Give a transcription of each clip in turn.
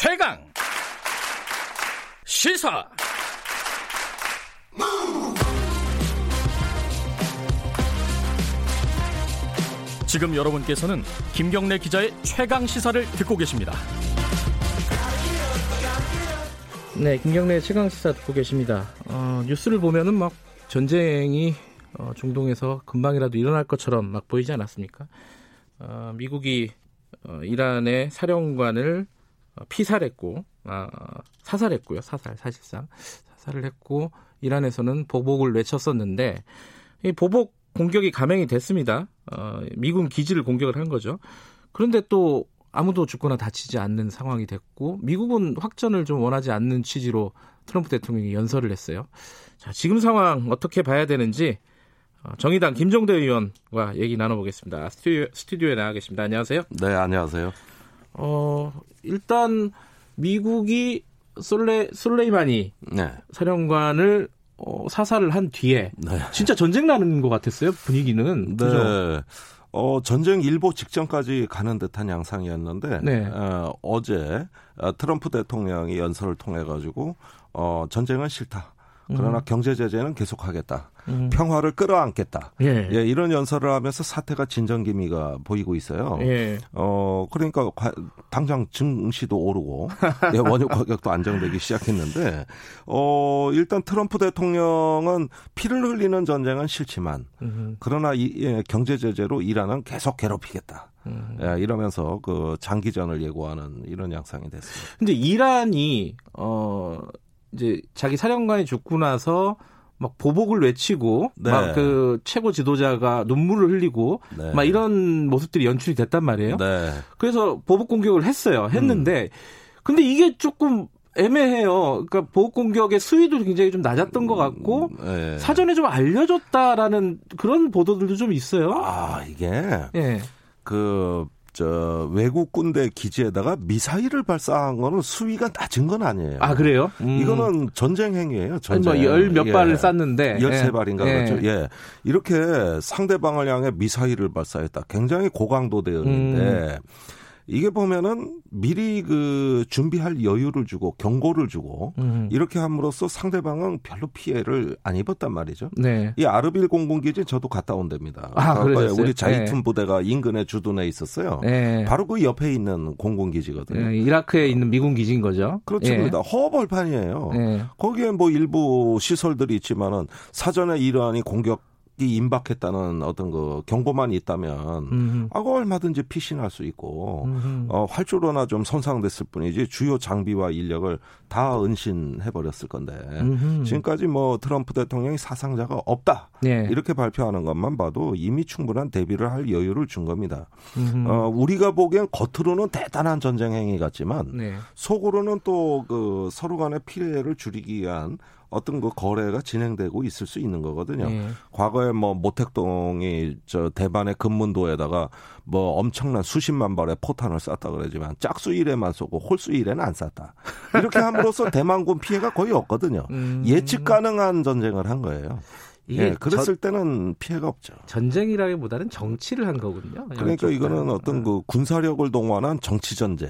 최강 시사 지금 여러분께서는 김경래 기자의 최강 시사를 듣고 계십니다. 네, 김경래 최강 시사 듣고 계십니다. 어, 뉴스를 보면은 막 전쟁이 어, 중동에서 금방이라도 일어날 것처럼 막 보이지 않았습니까? 어, 미국이 어, 이란의 사령관을 어, 피살했고 아, 사살했고요. 사살 사실상 사살을 했고 이란에서는 보복을 외쳤었는데 이 보복 공격이 감행이 됐습니다. 어, 미군 기지를 공격을 한 거죠. 그런데 또 아무도 죽거나 다치지 않는 상황이 됐고 미국은 확전을 좀 원하지 않는 취지로 트럼프 대통령이 연설을 했어요. 자, 지금 상황 어떻게 봐야 되는지 어, 정의당 김종대 의원과 얘기 나눠보겠습니다. 스튜디오, 스튜디오에 나와 계십니다. 안녕하세요. 네, 안녕하세요. 어, 일단 미국이 솔레 솔레이마니 네. 사령관을 어, 사살을 한 뒤에 네. 진짜 전쟁 나는 것 같았어요 분위기는. 네. 그죠? 어, 전쟁 일보 직전까지 가는 듯한 양상이었는데 네. 어, 어제 어, 트럼프 대통령이 연설을 통해 가지고 어, 전쟁은 싫다. 그러나 경제 제재는 계속하겠다. 음. 평화를 끌어안겠다. 예. 예, 이런 연설을 하면서 사태가 진전 기미가 보이고 있어요. 예. 어, 그러니까 과- 당장 증시도 오르고 예, 원유 가격도 안정되기 시작했는데 어, 일단 트럼프 대통령은 피를 흘리는 전쟁은 싫지만 음, 그러나 이 예, 경제 제재로 이란은 계속 괴롭히겠다. 음. 예, 이러면서 그 장기전을 예고하는 이런 양상이 됐습니다. 근데 이란이 어 이제 자기 사령관이 죽고 나서 막 보복을 외치고 네. 막그 최고 지도자가 눈물을 흘리고 네. 막 이런 모습들이 연출이 됐단 말이에요. 네. 그래서 보복 공격을 했어요. 했는데 근데 이게 조금 애매해요. 그러니까 보복 공격의 수위도 굉장히 좀 낮았던 것 같고 예. 사전에 좀 알려줬다라는 그런 보도들도 좀 있어요. 아, 이게 예. 그, 저, 외국 군대 기지에다가 미사일을 발사한 거는 수위가 낮은 건 아니에요. 아 그래요? 음. 이거는 전쟁 행위예요. 전쟁. 뭐열 몇 예. 발을 쐈는데 열세 예. 발인가 예. 그렇죠. 예. 이렇게 상대방을 향해 미사일을 발사했다. 굉장히 고강도 대응인데 음. 이게 보면은 미리 그 준비할 여유를 주고 경고를 주고 음. 이렇게 함으로써 상대방은 별로 피해를 안 입었단 말이죠. 네. 이 아르빌 공군기지 저도 갔다 온 데입니다. 아, 그러셨어요? 우리 자이툰 네. 부대가 인근에 주둔해 있었어요. 예. 바로 그 옆에 있는 공군기지거든요. 예, 이라크에 있는 미군 기지인 거죠. 그렇습니다. 허벌판이에요. 예. 거기에 뭐 일부 시설들이 있지만은 사전에 이러한이 공격이 임박했다는 어떤 그 경보만 있다면 음. 아, 그 얼마든지 피신할 수 있고 음. 어, 활주로나 좀 손상됐을 뿐이지 주요 장비와 인력을 다 은신해 버렸을 건데 음. 지금까지 뭐 트럼프 대통령이 사상자가 없다 예. 이렇게 발표하는 것만 봐도 이미 충분한 대비를 할 여유를 준 겁니다. 음. 어, 우리가 보기엔 겉으로는 대단한 전쟁 행위 같지만 네. 속으로는 또 그 서로 간의 피해를 줄이기 위한 어떤 그 거래가 진행되고 있을 수 있는 거거든요. 예. 과거에 뭐 모택동이 저 대반의 금문도에다가 뭐 엄청난 수십만 발의 포탄을 쐈다 그러지만 짝수 1에만 쏘고 홀수 1에는 안 쐈다. 이렇게 함으로써 대만군 피해가 거의 없거든요. 음. 예측 가능한 전쟁을 한 거예요. 예, 그랬을 때는 피해가 없죠. 전쟁이라기보다는 정치를 한 거군요. 그러니까 이거는 다. 어떤 그 군사력을 동원한 정치 전쟁.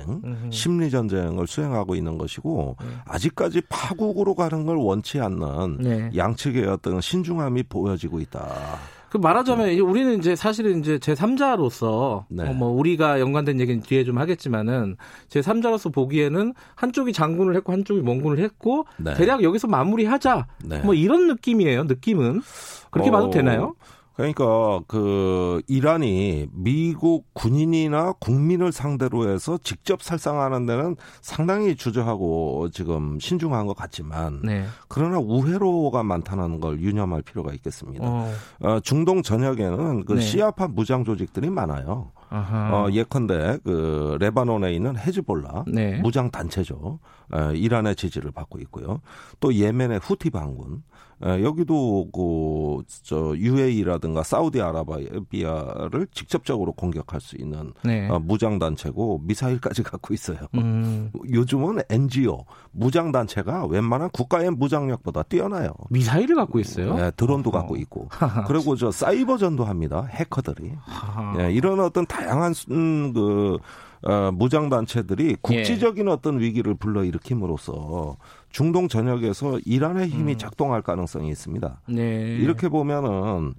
심리 전쟁을 수행하고 있는 것이고 네. 아직까지 파국으로 가는 걸 원치 않는 네. 양측의 어떤 신중함이 보여지고 있다. 그 말하자면 이제 우리는 이제 사실은 이제 제 3자로서 네. 어, 뭐 우리가 연관된 얘기는 뒤에 좀 하겠지만은 제 3자로서 보기에는 한쪽이 장군을 했고 한쪽이 몽군을 했고 네. 대략 여기서 마무리하자. 네. 뭐 이런 느낌이에요. 느낌은 그렇게 어, 봐도 되나요? 그러니까 그 이란이 미국 군인이나 국민을 상대로 해서 직접 살상하는 데는 상당히 주저하고 지금 신중한 것 같지만 네. 그러나 우회로가 많다는 걸 유념할 필요가 있겠습니다. 어. 어, 중동 전역에는 그 네. 시아파 무장 조직들이 많아요. 아하. 어, 예컨대 그 레바논에 있는 헤즈볼라 네. 무장 단체죠. 에, 이란의 지지를 받고 있고요. 또 예멘의 후티 반군. 에, 여기도 그저 UAE라든가 사우디아라비아를 직접적으로 공격할 수 있는 네. 어, 무장 단체고 미사일까지 갖고 있어요. 음. 요즘은 NGO 무장 단체가 웬만한 국가의 무장력보다 뛰어나요. 미사일을 갖고 있어요. 예, 드론도 갖고 있고. 그리고 저 사이버전도 합니다. 해커들이. 하하. 예, 이런 어떤 다양한 수- 음, 그 어, 무장 단체들이 국지적인 예. 어떤 위기를 불러일으킴으로써 중동 전역에서 이란의 힘이 음. 작동할 가능성이 있습니다. 네. 이렇게 보면은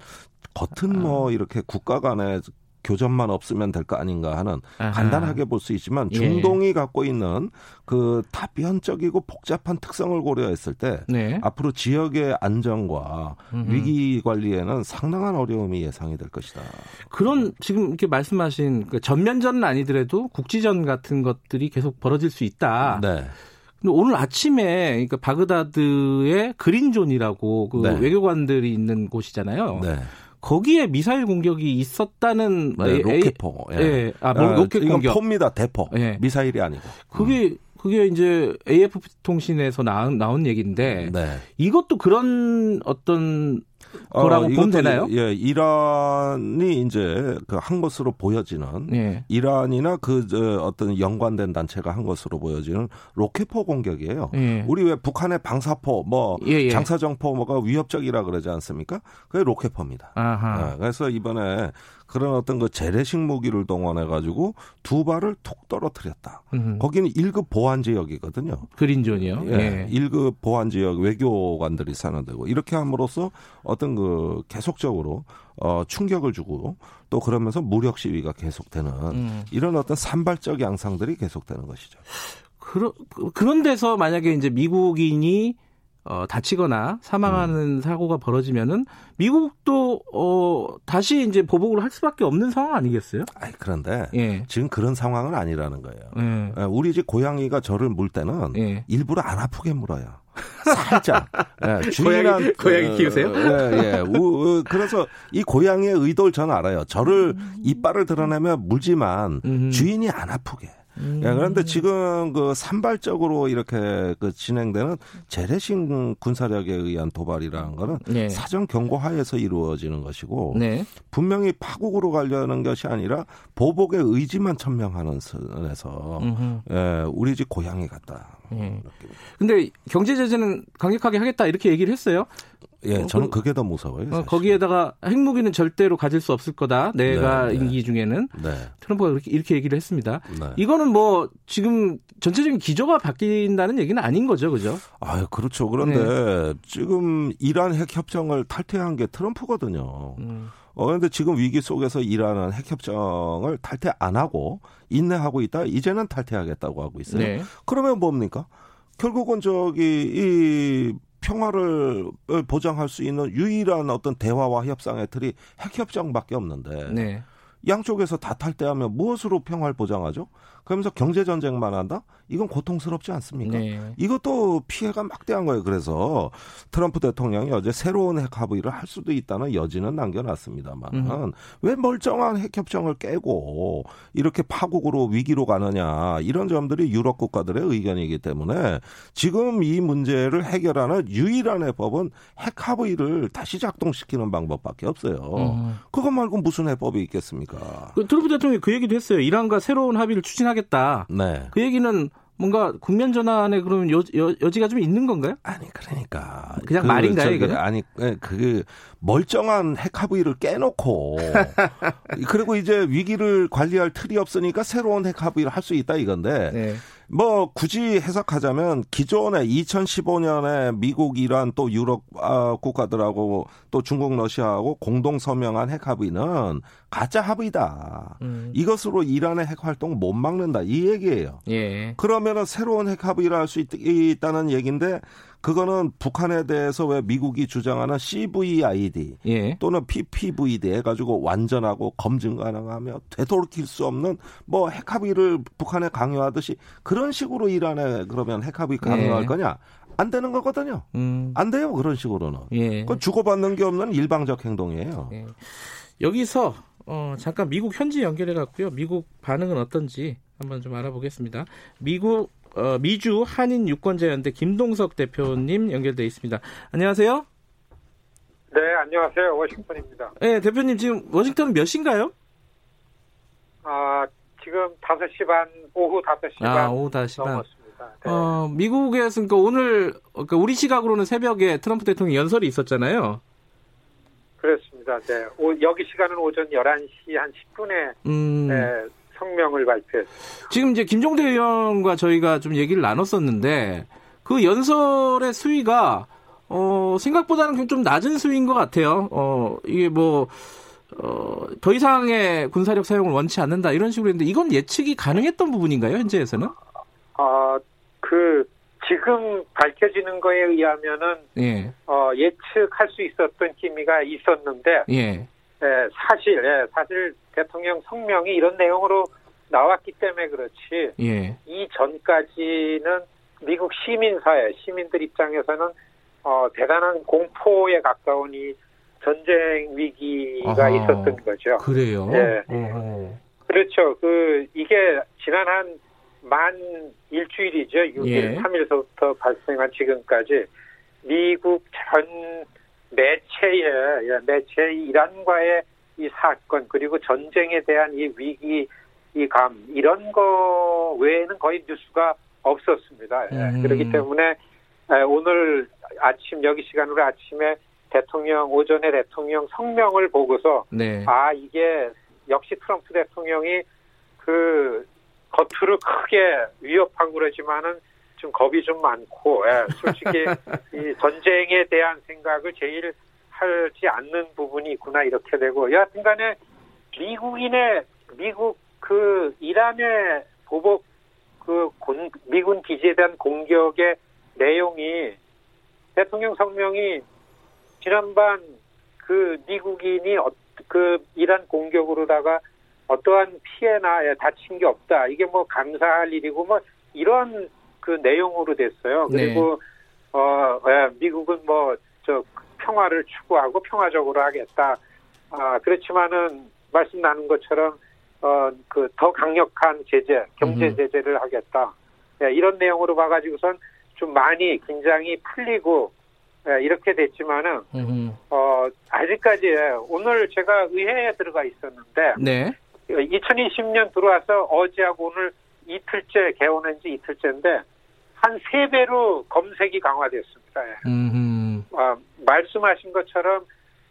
겉은 뭐 아. 이렇게 국가 간의 교전만 없으면 될 거 아닌가 하는 아하. 간단하게 볼 수 있지만 예. 중동이 예. 갖고 있는 그 다변적이고 복잡한 특성을 고려했을 때 네. 앞으로 지역의 안정과 음흠. 위기 관리에는 상당한 어려움이 예상이 될 것이다. 그런 지금 이렇게 말씀하신 그 전면전은 아니더라도 국지전 같은 것들이 계속 벌어질 수 있다. 네. 근데 오늘 아침에 그러니까 바그다드의 그린존이라고 그 네. 외교관들이 있는 곳이잖아요. 네. 거기에 미사일 공격이 있었다는 네, 로켓포. 예. 예. 아, 뭐, 로켓 이건 공격. 포입니다. 대포. 예. 미사일이 아니고. 그게 음. 그게 이제 AFP 통신에서 나온, 나온 얘기인데 네. 이것도 그런 어떤 거라고 어, 보면 되나요? 예, 이란이 이제 그 한 것으로 보여지는 예. 이란이나 그 저, 어떤 연관된 단체가 한 것으로 보여지는 로켓포 공격이에요. 예. 우리 왜 북한의 방사포, 뭐 예, 예. 장사정포 뭐가 위협적이라 그러지 않습니까? 그게 로켓포입니다. 예, 그래서 이번에 그런 어떤 그 재래식 무기를 동원해 가지고 두 발을 툭 떨어뜨렸다. 음흠. 거기는 1급 보안 지역이거든요. 그린존이요. 예. 예. 1급 보안 지역 외교관들이 사는 데고 이렇게 함으로써 어떤 그 계속적으로 어 충격을 주고 또 그러면서 무력 시위가 계속되는 음. 이런 어떤 산발적 양상들이 계속되는 것이죠. 그러, 그런 데서 만약에 이제 미국인이 어, 다치거나 사망하는 음. 사고가 벌어지면은 미국도 어, 다시 이제 보복을 할 수밖에 없는 상황 아니겠어요? 아니, 그런데 예. 지금 그런 상황은 아니라는 거예요. 예. 예 우리 집 고양이가 저를 물 때는 예. 일부러 안 아프게 물어요. 살짝. 예, 주인한 고양이, 고양이 키우세요? 어, 예, 예. 우, 그래서 이 고양이의 의도를 저는 알아요. 저를 음. 이빨을 드러내면 물지만 음. 주인이 안 아프게. 음. 예, 그런데 지금 그 산발적으로 이렇게 그 진행되는 재래식 군사력에 의한 도발이라는 거는 네. 사전 경고 하에서 이루어지는 것이고 네. 분명히 파국으로 가려는 것이 아니라 보복의 의지만 천명하는 선에서 예, 우리 집 고향이 같다. 예. 근데 경제 제재는 강력하게 하겠다 이렇게 얘기를 했어요. 예, 어, 저는 그게 더 무서워요. 어, 거기에다가 핵무기는 절대로 가질 수 없을 거다. 내가 네, 네. 임기 중에는 네. 트럼프가 그렇게 이렇게 얘기를 했습니다. 네. 이거는 뭐 지금 전체적인 기조가 바뀐다는 얘기는 아닌 거죠, 그죠? 아, 그렇죠. 그런데 네. 지금 이란 핵 협정을 탈퇴한 게 트럼프거든요. 음. 어, 그런데 지금 위기 속에서 이란은 핵 협정을 탈퇴 안 하고 인내하고 있다. 이제는 탈퇴하겠다고 하고 있어요. 네. 그러면 뭡니까? 결국은 저기 이 평화를 보장할 수 있는 유일한 어떤 대화와 협상의 틀이 핵협정밖에 없는데 네. 양쪽에서 다 탈퇴하면 무엇으로 평화를 보장하죠? 그러면서 경제 전쟁만 한다? 이건 고통스럽지 않습니까? 네. 이것도 피해가 막대한 거예요. 그래서 트럼프 대통령이 어제 새로운 핵 합의를 할 수도 있다는 여지는 남겨놨습니다만 음. 왜 멀쩡한 핵 협정을 깨고 이렇게 파국으로 위기로 가느냐 이런 점들이 유럽 국가들의 의견이기 때문에 지금 이 문제를 해결하는 유일한 해법은 핵 합의를 다시 작동시키는 방법밖에 없어요. 음. 그것 말고 무슨 해법이 있겠습니까? 그 트럼프 대통령이 그 얘기도 했어요. 이란과 새로운 합의를 추진하겠다. 네. 그 얘기는 뭔가 국면 전환에 그러면 여, 여, 여 지가 좀 있는 건가요? 아니 그러니까 그냥 그, 말인가요 이거? 아니 예, 그 멀쩡한 핵 합의를 깨놓고 그리고 이제 위기를 관리할 틀이 없으니까 새로운 핵 합의를 할 수 있다 이건데 네. 뭐 굳이 해석하자면 기존에 2015년에 미국, 이란 또 유럽 아, 국가들하고 또 중국, 러시아하고 공동 서명한 핵 합의는 가짜 합의다. 음. 이것으로 이란의 핵 활동 못 막는다 이 얘기예요. 예. 그러면은 새로운 핵 합의를 할 수 있다는 얘기인데 그거는 북한에 대해서 왜 미국이 주장하는 CVID 예. 또는 PPVD 해가지고 완전하고 검증 가능하며 되돌킬 수 없는 뭐 핵합의를 북한에 강요하듯이 그런 식으로 이란에 그러면 핵합의 강요할 예. 거냐? 안 되는 거거든요. 음. 안 돼요 그런 식으로는. 예. 그건 주고받는 게 없는 일방적 행동이에요. 예. 여기서 어, 잠깐 미국 현지 연결해 갖고요. 미국 반응은 어떤지 한번 좀 알아보겠습니다. 미국 어, 미주 한인 유권자연대 김동석 대표님 연결돼 있습니다. 안녕하세요. 네, 안녕하세요. 워싱턴입니다. 네, 대표님 지금 워싱턴은 몇 시인가요? 아, 지금 5시 반, 오후 5시 아, 반. 오후 5시 반. 넘었습니다. 네. 어, 미국에서 그러니까 오늘 그러니까 우리 시각으로는 새벽에 트럼프 대통령 연설이 있었잖아요. 그렇습니다. 네. 오, 여기 시간은 오전 11시 한 10분에 음. 네, 성명을 발표했습니다. 지금 이제 김종대 의원과 저희가 좀 얘기를 나눴었는데 그 연설의 수위가 어, 생각보다는 좀 낮은 수위인 것 같아요. 어, 이게 뭐, 어, 더 이상의 군사력 사용을 원치 않는다 이런 식으로 했는데 이건 예측이 가능했던 부분인가요, 현재에서는? 아, 그, 지금 밝혀지는 거에 의하면은, 예. 어, 예측할 수 있었던 기미가 있었는데, 예. 예, 사실, 예, 사실 대통령 성명이 이런 내용으로 나왔기 때문에 그렇지, 예. 이 전까지는 미국 시민사회, 시민들 입장에서는 어, 대단한 공포에 가까운 이 전쟁 위기가 아하, 있었던 거죠. 그래요? 예. 그렇죠. 그, 이게 지난 한 만 일주일이죠. 6일, 예. 3일서부터 발생한 지금까지 미국 전 매체의, 예, 매체의 이란과의 이 사건, 그리고 전쟁에 대한 이 위기, 이 감, 이런 거 외에는 거의 뉴스가 없었습니다. 예. 음. 그렇기 때문에 오늘 아침 여기 시간으로 아침에 대통령 오전에 대통령 성명을 보고서 네. 아 이게 역시 트럼프 대통령이 그 겉으로 크게 위협하고 그러지만은 좀 겁이 좀 많고 예, 솔직히 이 전쟁에 대한 생각을 제일 하지 않는 부분이 있구나 이렇게 되고. 여하튼간에 미국인의 미국 그 이란의 보복 그 공, 미군 기지에 대한 공격의 내용이 대통령 성명이 지난번 그 미국인이 어, 그 이란 공격으로다가 어떠한 피해나 다친 게 없다. 이게 뭐 감사할 일이고 뭐 이런 그 내용으로 됐어요. 네. 그리고 네. 어 예, 미국은 뭐 저 평화를 추구하고 평화적으로 하겠다. 아 그렇지만은 말씀 나눈 것처럼 어 그 더 강력한 제재, 경제 제재를 하겠다. 예, 이런 내용으로 봐가지고선 좀 많이 긴장이 풀리고 예, 이렇게 됐지만은 어 아직까지 오늘 제가 의회에 들어가 있었는데 네. 2020년 들어와서 어제하고 오늘 이틀째 개원한 지 이틀째인데 한 세 배로 검색이 강화됐습니다. 어, 말씀하신 것처럼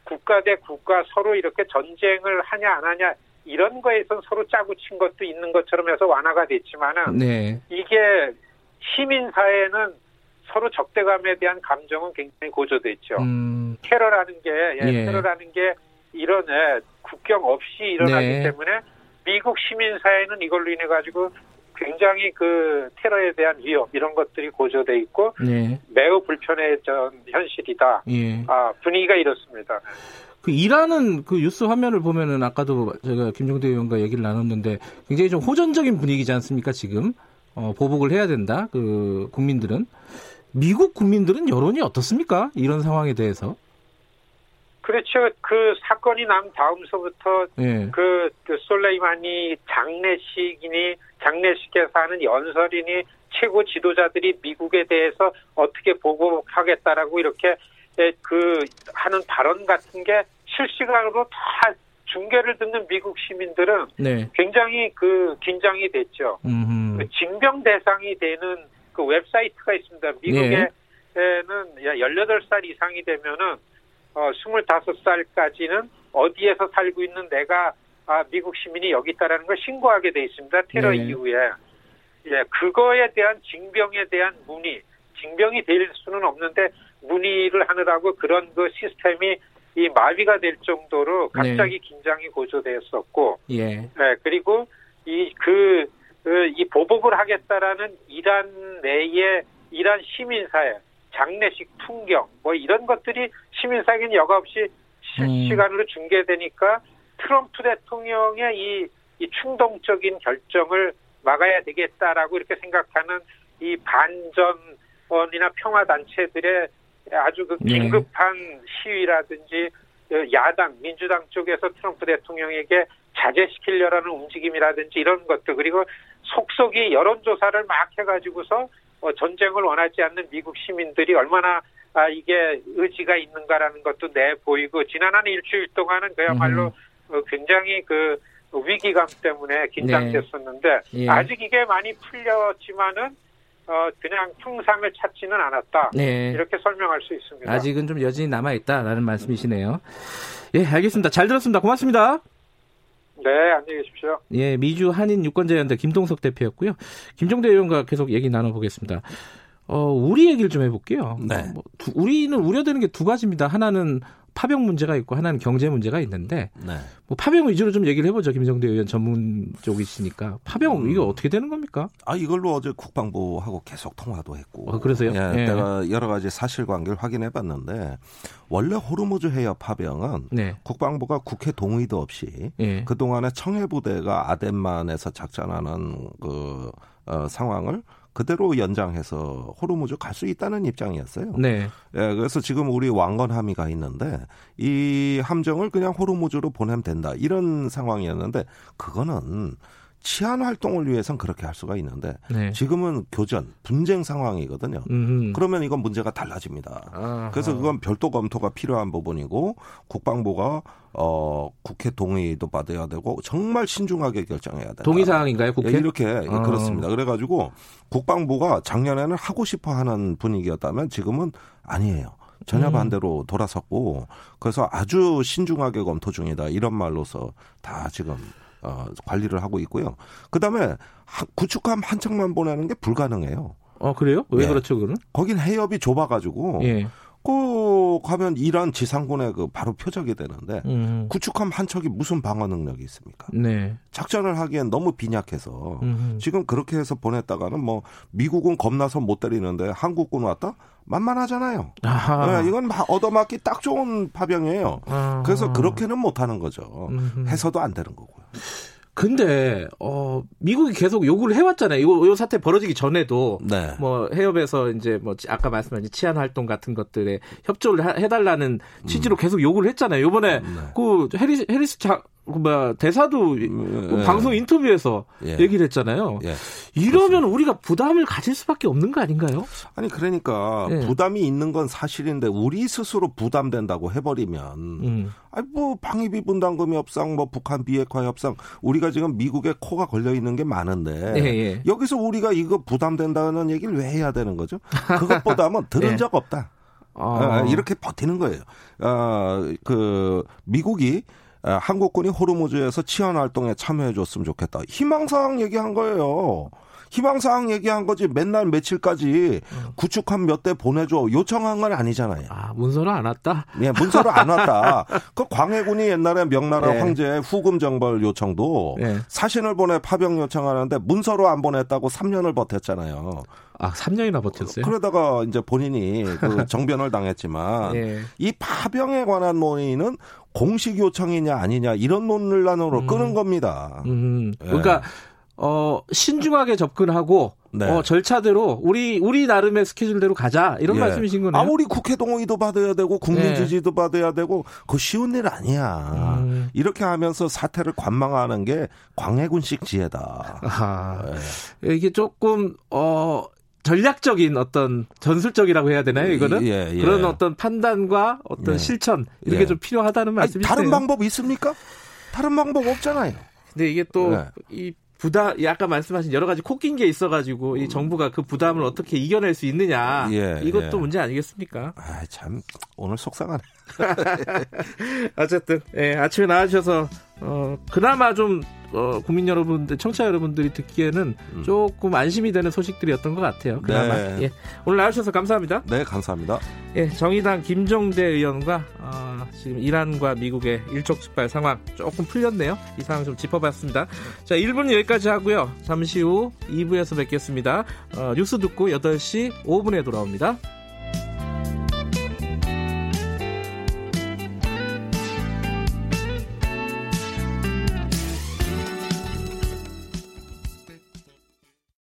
국가 대 국가 서로 이렇게 전쟁을 하냐 안 하냐 이런 거에선 서로 짜고 친 것도 있는 것처럼 해서 완화가 됐지만은 네. 이게 시민 사회는 서로 적대감에 대한 감정은 굉장히 고조됐죠. 음. 테러라는 게 예, 예. 테러라는 게 이런 예, 국경 없이 일어나기 네. 때문에 미국 시민 사회는 이걸로 인해 가지고 굉장히 그 테러에 대한 위협 이런 것들이 고조돼 있고 네. 매우 불편해진 현실이다. 예. 아 분위기가 이렇습니다. 그 이란은 그 뉴스 화면을 보면은 아까도 제가 김종대 의원과 얘기를 나눴는데 굉장히 좀 호전적인 분위기지 않습니까 지금? 어, 보복을 해야 된다. 그 국민들은 미국 국민들은 여론이 어떻습니까? 이런 상황에 대해서. 그렇죠. 그 사건이 난 다음서부터 예. 그, 그 솔레이마니 장례식이니 장례식에서 하는 연설이니 최고 지도자들이 미국에 대해서 어떻게 보고하겠다라고 이렇게 그 하는 발언 같은 게 실시간으로 다 중계를 듣는 미국 시민들은 네. 굉장히 그 긴장이 됐죠. 그 징병 대상이 되는 그 웹사이트가 있습니다. 미국에는 네. 18살 이상이 되면은 어 25살까지는 어디에서 살고 있는 내가 아, 미국 시민이 여기 있다라는 걸 신고하게 돼 있습니다. 테러 네. 이후에. 예, 그거에 대한 징병에 대한 문의, 징병이 될 수는 없는데 문의를 하느라고 그런 그 시스템이 이 마비가 될 정도로 갑자기 네. 긴장이 고조되었었고, 예. 네, 그리고 이 그, 그, 이 보복을 하겠다라는 이란 내의 이란 시민사회, 장례식 풍경, 뭐 이런 것들이 시민사회는 여과 없이 실시간으로 음. 중계되니까 트럼프 대통령의 이, 이 충동적인 결정을 막아야 되겠다라고 이렇게 생각하는 이 반전이나 평화단체들의 아주 그 네. 긴급한 네. 시위라든지 그 야당 민주당 쪽에서 트럼프 대통령에게 자제시키려라는 움직임이라든지 이런 것들 그리고 속속이 여론조사를 막 해가지고서 어, 전쟁을 원하지 않는 미국 시민들이 얼마나 아, 이게 의지가 있는가라는 것도 내 보이고 지난 한 일주일 동안은 그야말로 음. 굉장히 그 위기감 때문에 긴장됐었는데 네. 예. 아직 이게 많이 풀렸지만은 어, 그냥 통상을 찾지는 않았다. 네. 이렇게 설명할 수 있습니다. 아직은 좀 여진이 남아 있다라는 말씀이시네요. 예, 알겠습니다. 잘 들었습니다. 고맙습니다. 네, 안녕히 계십시오. 예, 미주 한인 유권자연대 김동석 대표였고요. 김종대 의원과 계속 얘기 나눠보겠습니다. 어, 우리 얘기를 좀 해볼게요. 네. 뭐, 두, 우리는 우려되는 게 두 가지입니다. 하나는 파병 문제가 있고 하나는 경제 문제가 있는데 네. 뭐 파병 위주로 좀 얘기를 해보죠. 김정대 의원 전문 쪽이시니까 파병 음. 이거 어떻게 되는 겁니까? 아 이걸로 어제 국방부하고 계속 통화도 했고. 어, 그래서요? 예, 예. 내가 여러 가지 사실관계를 확인해봤는데 원래 호르무즈 해협 파병은 네, 국방부가 국회 동의도 없이 예, 그 동안에 청해부대가 아덴만에서 작전하는 그 어, 상황을 그대로 연장해서 호르무즈 갈 수 있다는 입장이었어요. 네, 예, 그래서 지금 우리 왕건 함의가 있는데 이 함정을 그냥 호르무즈로 보내면 된다 이런 상황이었는데 그거는 치안 활동을 위해선 그렇게 할 수가 있는데 네. 지금은 교전 분쟁 상황이거든요. 음. 그러면 이건 문제가 달라집니다. 아하. 그래서 그건 별도 검토가 필요한 부분이고 국방부가 어 국회 동의도 받아야 되고 정말 신중하게 결정해야 된다. 동의 사항인가요, 국회? 예, 이렇게 어. 그렇습니다. 그래가지고 국방부가 작년에는 하고 싶어하는 분위기였다면 지금은 아니에요. 전혀 음. 반대로 돌아섰고 그래서 아주 신중하게 검토 중이다 이런 말로서 다 지금 어, 관리를 하고 있고요. 그 다음에 구축함 한 척만 보내는 게 불가능해요. 어 그래요? 왜 예. 그렇죠, 그는? 거긴 해협이 좁아가지고 예. 꼭 가면 이란 지상군의 그 바로 표적이 되는데 음. 구축함 한 척이 무슨 방어 능력이 있습니까? 네. 작전을 하기엔 너무 빈약해서 음. 지금 그렇게 해서 보냈다가는 뭐 미국은 겁나서 못 때리는데 한국군 왔다 만만하잖아요. 아하. 네, 이건 막 얻어맞기 딱 좋은 파병이에요. 아하. 그래서 그렇게는 못하는 거죠. 음흠. 해서도 안 되는 거고요. 근데 어 미국이 계속 요구를 해왔잖아요. 이거 요 사태 벌어지기 전에도 네. 뭐 해협에서 이제 뭐 아까 말씀하신 치안 활동 같은 것들에 협조를 하- 해달라는 취지로 계속 요구를 했잖아요. 요번에 음. 네. 그 해리스 해리스 자, 그 뭐야 대사도 예. 방송 인터뷰에서 예. 얘기를 했잖아요. 예. 이러면 우리가 부담을 가질 수밖에 없는 거 아닌가요? 아니 그러니까 네. 부담이 있는 건 사실인데 우리 스스로 부담된다고 해버리면 음. 아니 뭐 방위비 분담금 협상 뭐 북한 비핵화 협상 우리가 지금 미국에 코가 걸려 있는 게 많은데 예, 예. 여기서 우리가 이거 부담된다는 얘기를 왜 해야 되는 거죠? 그것보다는 들은 예. 적 없다. 아, 아, 이렇게 버티는 거예요. 아, 그 미국이 아, 한국군이 호르무즈에서 치안 활동에 참여해 줬으면 좋겠다. 희망사항 얘기한 거예요. 희망사항 얘기한 거지 맨날 며칠까지 구축함 몇 대 보내줘 요청한 건 아니잖아요. 아 문서는 안 왔다. 예, 문서로 안 왔다. 그 광해군이 옛날에 명나라 네. 황제의 후금 정벌 요청도 네. 사신을 보내 파병 요청하는데 문서로 안 보냈다고 3년을 버텼잖아요. 아 3년이나 버텼어요. 그러다가 이제 본인이 그 정변을 당했지만 예. 이 파병에 관한 논의는 공식 요청이냐 아니냐 이런 논란으로 끄는 겁니다. 음, 예. 그러니까 어 신중하게 접근하고 네. 어 절차대로 우리 우리 나름의 스케줄대로 가자 이런 예. 말씀이신 거네요. 아무리 국회 동의도 받아야 되고 국민 네. 지지도 받아야 되고 그 쉬운 일 아니야. 음. 이렇게 하면서 사태를 관망하는 게 광해군식 지혜다. 아하. 예. 이게 조금 어 전략적인 어떤 전술적이라고 해야 되나요? 이거는 예, 예. 그런 어떤 판단과 어떤 예. 실천 예. 좀 필요하다는 아니, 말씀이시네요. 다른 방법 있습니까? 다른 방법 없잖아요. 근데 이게 또 네. 이 부담, 아까 말씀하신 여러 가지 코낀 게 있어가지고 이 정부가 그 부담을 어떻게 이겨낼 수 있느냐 예, 이것도 예. 문제 아니겠습니까? 아, 참 오늘 속상하네. 어쨌든 예, 아침에 나와주셔서 어, 그나마 좀 어, 국민 여러분들, 청취자 여러분들이 듣기에는 조금 안심이 되는 소식들이었던 것 같아요. 그나마 네. 예, 오늘 나와주셔서 감사합니다. 네, 감사합니다. 예, 정의당 김종대 의원과 어, 지금 이란과 미국의 일촉즉발 상황 조금 풀렸네요. 이 상황 좀 짚어봤습니다. 자, 1분 여기까지 하고요. 잠시 후 2부에서 뵙겠습니다. 어, 뉴스 듣고 8시 5분에 돌아옵니다.